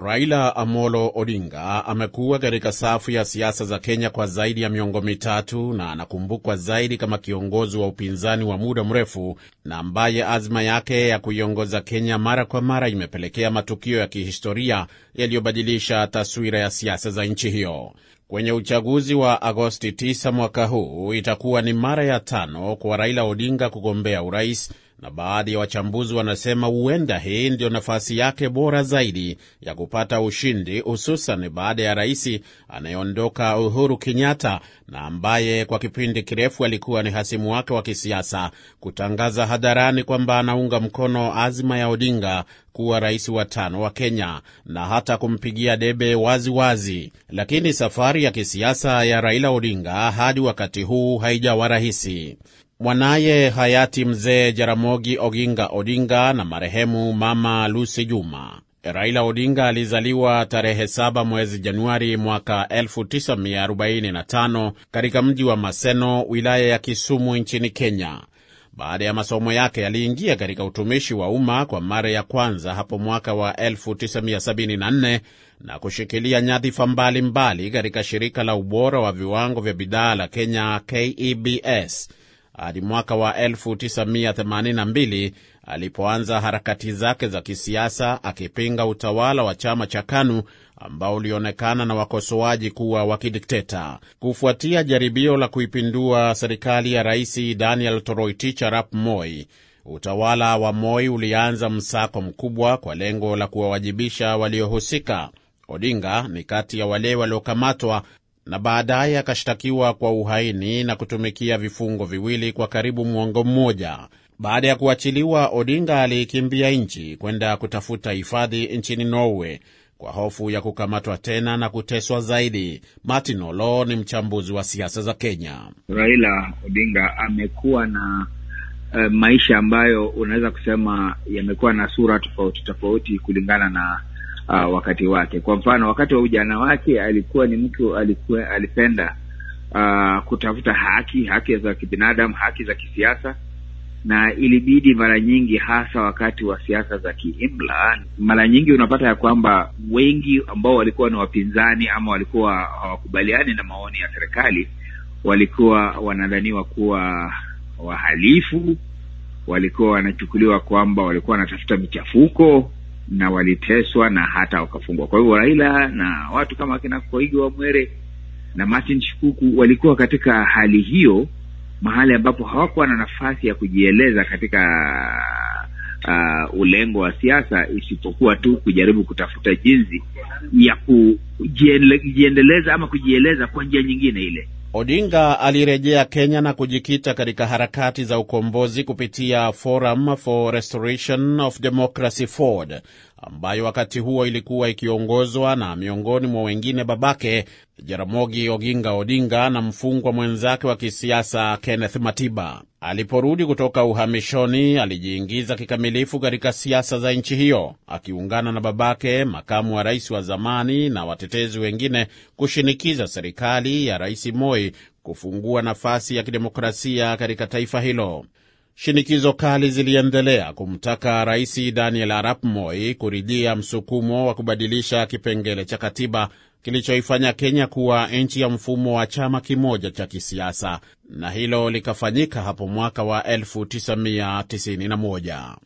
Raila Amolo Odinga amekuwa katika safu ya siasa za Kenya kwa zaidi ya miongo mitatu na anakumbukwa zaidi kama kiongozi wa upinzani wa muda mrefu na ambaye azma yake ya kuiongoza Kenya mara kwa mara imepelekea matukio ya kihistoria yaliyobadilisha taswira ya siasa za nchi hiyo. Kwenye uchaguzi wa Agosti 9 mwaka huu itakuwa ni mara ya tano kwa Raila Odinga kugombea urais na baadhi ya wachambuzi wanasema huenda hii ndio nafasi yake bora zaidi ya kupata ushindi, hususan baada ya rais anayeondoka Uhuru Kenyatta na ambaye kwa kipindi kirefu alikuwa ni hasimu wake wa kisiasa kutangaza hadharani kwamba anaunga mkono azma ya Odinga kuwa rais wa tano wa Kenya na hata kumpigia debe waziwazi wazi. Lakini safari ya kisiasa ya Raila Odinga hadi wakati huu haijawa rahisi. Mwanaye hayati mzee Jaramogi Oginga Odinga na marehemu mama Lucy Juma. Raila Odinga alizaliwa tarehe 7 mwezi Januari mwaka 1945 katika mji wa Maseno, wilaya ya Kisumu nchini Kenya. Baada ya masomo yake aliingia katika utumishi wa umma kwa mara ya kwanza hapo mwaka wa 1974 na kushikilia nyadhifa mbalimbali katika shirika la ubora wa viwango vya bidhaa la Kenya KEBS hadi mwaka wa 1982 alipoanza harakati zake za kisiasa akipinga utawala wa chama cha KANU ambao ulionekana na wakosoaji kuwa wa kidikteta. Kufuatia jaribio la kuipindua serikali ya Rais Daniel Toroitich arap Moi, utawala wa Moi ulianza msako mkubwa kwa lengo la kuwawajibisha waliohusika. Odinga ni kati ya wale waliokamatwa na baadaye akashtakiwa kwa uhaini na kutumikia vifungo viwili kwa karibu mwongo mmoja. Baada ya kuachiliwa, Odinga aliikimbia nchi kwenda kutafuta hifadhi nchini Norway kwa hofu ya kukamatwa tena na kuteswa zaidi. Martin Olo ni mchambuzi wa siasa za Kenya. Raila Odinga amekuwa na uh, maisha ambayo unaweza kusema yamekuwa na sura tofauti tofauti kulingana na uh, wakati wake. Kwa mfano, wakati wa ujana wake alikuwa ni mtu alikuwa alipenda uh, kutafuta haki, haki za kibinadamu, haki za kisiasa, na ilibidi mara nyingi, hasa wakati wa siasa za kiimla, mara nyingi unapata ya kwamba wengi ambao walikuwa ni wapinzani ama walikuwa hawakubaliani na maoni ya serikali walikuwa wanadhaniwa kuwa wahalifu, walikuwa wanachukuliwa kwamba walikuwa wanatafuta michafuko na waliteswa na hata wakafungwa. Kwa hivyo Raila na watu kama akina Koigi wa Mwere na Martin Shikuku walikuwa katika hali hiyo, mahali ambapo hawakuwa na nafasi ya kujieleza katika uh, ulengo wa siasa, isipokuwa tu kujaribu kutafuta jinsi ya kujiendeleza ama kujieleza kwa njia nyingine ile. Odinga alirejea Kenya na kujikita katika harakati za ukombozi kupitia Forum for Restoration of Democracy FORD, ambayo wakati huo ilikuwa ikiongozwa na miongoni mwa wengine babake Jaramogi Oginga Odinga na mfungwa mwenzake wa kisiasa Kenneth Matiba. Aliporudi kutoka uhamishoni, alijiingiza kikamilifu katika siasa za nchi hiyo, akiungana na babake, makamu wa rais wa zamani, na watetezi wengine kushinikiza serikali ya Rais Moi kufungua nafasi ya kidemokrasia katika taifa hilo. Shinikizo kali ziliendelea kumtaka Rais Daniel Arap Moi kuridhia msukumo wa kubadilisha kipengele cha katiba kilichoifanya Kenya kuwa nchi ya mfumo wa chama kimoja cha kisiasa, na hilo likafanyika hapo mwaka wa 1991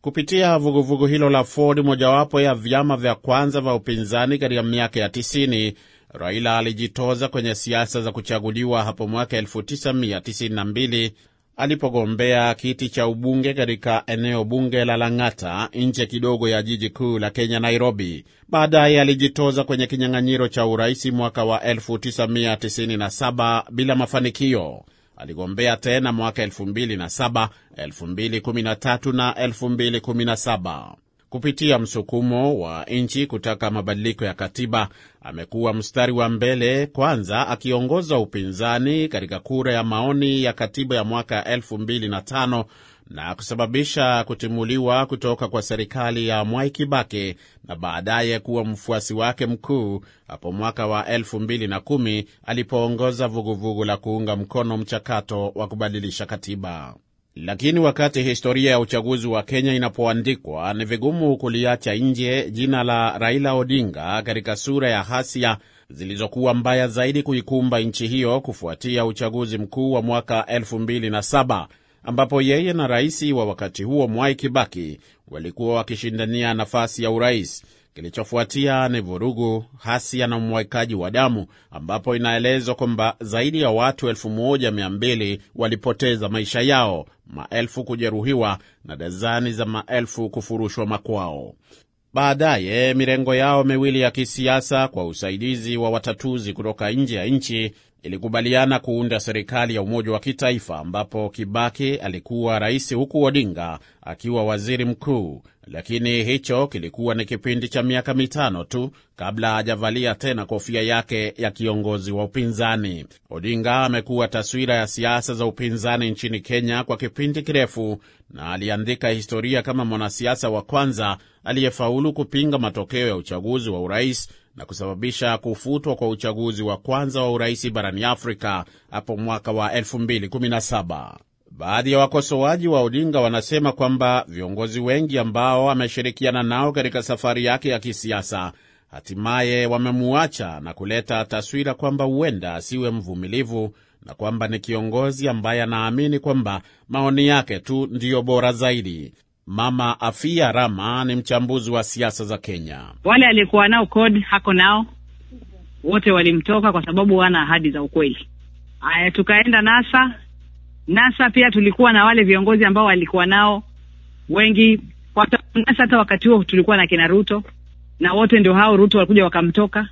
kupitia vuguvugu vugu hilo la Ford, mojawapo ya vyama vya kwanza vya upinzani katika miaka ya 90. Raila alijitoza kwenye siasa za kuchaguliwa hapo mwaka 1992 alipogombea kiti cha ubunge katika eneo bunge la Lang'ata nje kidogo ya jiji kuu la Kenya, Nairobi. Baadaye alijitoza kwenye kinyang'anyiro cha urais mwaka wa 1997 bila mafanikio. Aligombea tena mwaka 2007, 2013 na 2017. Kupitia msukumo wa nchi kutaka mabadiliko ya katiba, amekuwa mstari wa mbele, kwanza akiongoza upinzani katika kura ya maoni ya katiba ya mwaka 2005 na kusababisha kutimuliwa kutoka kwa serikali ya Mwai Kibaki na baadaye kuwa mfuasi wake mkuu hapo mwaka wa 2010 alipoongoza vuguvugu la kuunga mkono mchakato wa kubadilisha katiba. Lakini wakati historia ya uchaguzi wa Kenya inapoandikwa, ni vigumu kuliacha nje jina la Raila Odinga katika sura ya hasia zilizokuwa mbaya zaidi kuikumba nchi hiyo kufuatia uchaguzi mkuu wa mwaka 2007 ambapo yeye na rais wa wakati huo Mwai Kibaki walikuwa wakishindania nafasi ya urais. Kilichofuatia ni vurugu, hasia na umwagikaji wa damu, ambapo inaelezwa kwamba zaidi ya watu 1200 walipoteza maisha yao, maelfu kujeruhiwa na dazani za maelfu kufurushwa makwao. Baadaye mirengo yao miwili ya kisiasa kwa usaidizi wa watatuzi kutoka nje ya nchi ilikubaliana kuunda serikali ya umoja wa kitaifa ambapo Kibaki alikuwa rais huku Odinga akiwa waziri mkuu, lakini hicho kilikuwa ni kipindi cha miaka mitano tu kabla hajavalia tena kofia yake ya kiongozi wa upinzani. Odinga amekuwa taswira ya siasa za upinzani nchini Kenya kwa kipindi kirefu na aliandika historia kama mwanasiasa wa kwanza aliyefaulu kupinga matokeo ya uchaguzi wa urais na kusababisha kufutwa kwa uchaguzi wa kwanza wa urais barani Afrika hapo mwaka wa 2017. Baadhi ya wakosoaji wa Odinga wanasema kwamba viongozi wengi ambao ameshirikiana nao katika safari yake ya kisiasa hatimaye wamemuacha na kuleta taswira kwamba huenda asiwe mvumilivu na kwamba ni kiongozi ambaye anaamini kwamba maoni yake tu ndiyo bora zaidi. Mama Afia Rama ni mchambuzi wa siasa za Kenya. Wale aliyekuwa nao CORD hako nao wote walimtoka kwa sababu wana ahadi za ukweli. Aya, tukaenda NASA. NASA pia tulikuwa na wale viongozi ambao walikuwa nao wengi kwa NASA. Hata wakati huo tulikuwa na kina Ruto na wote ndio hao, Ruto walikuja wakamtoka.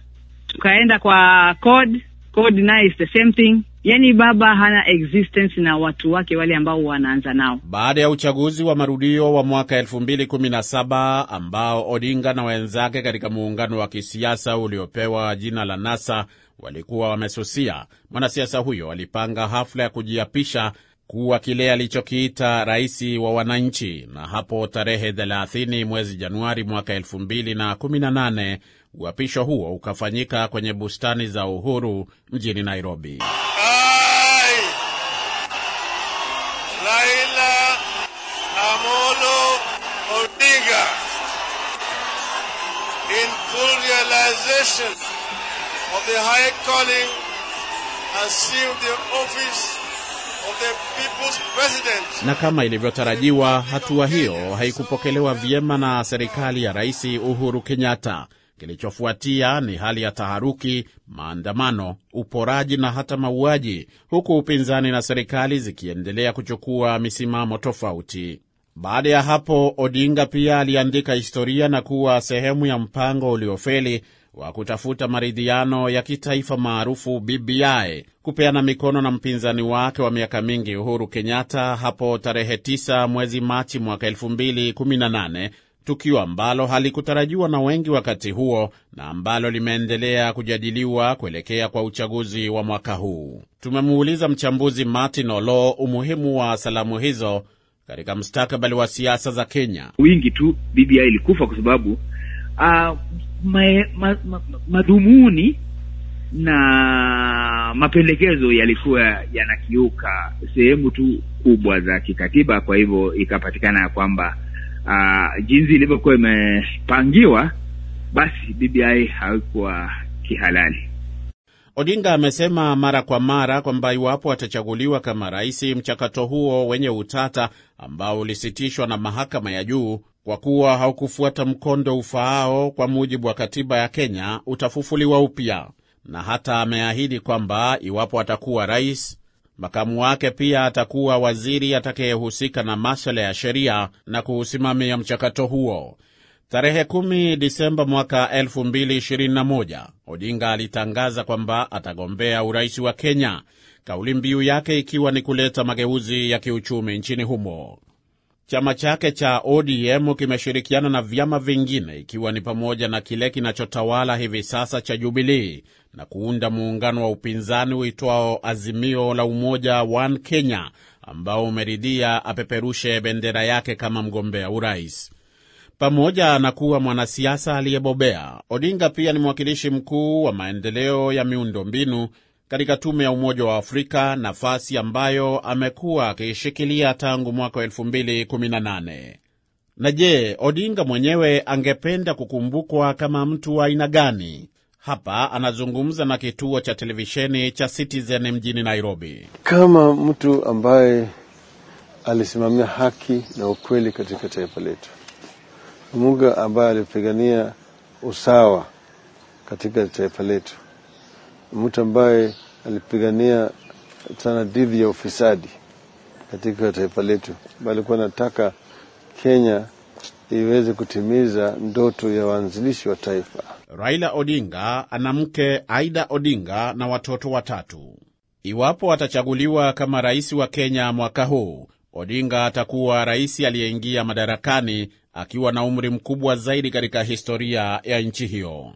Tukaenda kwa CORD, CORD naye is the same thing. Yani baba hana existence na watu wake wale ambao wanaanza nao. Baada ya uchaguzi wa marudio wa mwaka 2017 ambao Odinga na wenzake katika muungano wa kisiasa uliopewa jina la NASA walikuwa wamesusia, mwanasiasa huyo alipanga hafla ya kujiapisha kuwa kile alichokiita rais wa wananchi, na hapo tarehe 30 mwezi Januari mwaka 2018 uapisho huo ukafanyika kwenye bustani za Uhuru mjini Nairobi. Full realization of the high calling, assumed the office of the people's president. Na kama ilivyotarajiwa, hatua hiyo haikupokelewa vyema na serikali ya Rais Uhuru Kenyatta. Kilichofuatia ni hali ya taharuki, maandamano, uporaji na hata mauaji, huku upinzani na serikali zikiendelea kuchukua misimamo tofauti. Baada ya hapo, Odinga pia aliandika historia na kuwa sehemu ya mpango uliofeli wa kutafuta maridhiano ya kitaifa maarufu BBI, kupeana mikono na mpinzani wake wa miaka mingi Uhuru Kenyatta hapo tarehe 9 mwezi Machi mwaka 2018 tukio ambalo halikutarajiwa na wengi wakati huo na ambalo limeendelea kujadiliwa kuelekea kwa uchaguzi wa mwaka huu. Tumemuuliza mchambuzi Martin Olo umuhimu wa salamu hizo katika mustakabali wa siasa za Kenya. wingi tu BBI ilikufa kwa sababu uh, ma, ma, ma, madhumuni na mapendekezo yalikuwa yanakiuka sehemu tu kubwa za kikatiba. Kwa hivyo ikapatikana ya kwamba uh, jinsi ilivyokuwa imepangiwa, basi BBI haikuwa kihalali. Odinga amesema mara kwa mara kwamba iwapo atachaguliwa kama rais, mchakato huo wenye utata ambao ulisitishwa na mahakama ya juu kwa kuwa haukufuata mkondo ufaao kwa mujibu wa katiba ya Kenya utafufuliwa upya, na hata ameahidi kwamba iwapo atakuwa rais, makamu wake pia atakuwa waziri atakayehusika na maswala ya sheria na kuusimamia mchakato huo. Tarehe 10 Disemba mwaka 2021 Odinga alitangaza kwamba atagombea urais wa Kenya, kauli mbiu yake ikiwa ni kuleta mageuzi ya kiuchumi nchini humo. Chama chake cha ODM kimeshirikiana na vyama vingine ikiwa ni pamoja na kile kinachotawala hivi sasa cha Jubilii na kuunda muungano wa upinzani uitwao Azimio la Umoja One Kenya, ambao umeridhia apeperushe bendera yake kama mgombea urais. Pamoja na kuwa mwanasiasa aliyebobea, Odinga pia ni mwakilishi mkuu wa maendeleo ya miundombinu katika tume ya Umoja wa Afrika, nafasi ambayo amekuwa akiishikilia tangu mwaka wa 2018. Na je, Odinga mwenyewe angependa kukumbukwa kama mtu wa aina gani? Hapa anazungumza na kituo cha televisheni cha Citizen mjini Nairobi. Kama mtu ambaye alisimamia haki na ukweli katika taifa letu, Muga ambaye alipigania usawa katika taifa letu, mtu ambaye alipigania sana dhidi ya ufisadi katika taifa letu, bali alikuwa anataka Kenya iweze kutimiza ndoto ya waanzilishi wa taifa. Raila Odinga ana mke Aida Odinga na watoto watatu. Iwapo atachaguliwa kama rais wa Kenya mwaka huu, Odinga atakuwa rais aliyeingia madarakani akiwa na umri mkubwa zaidi katika historia ya nchi hiyo.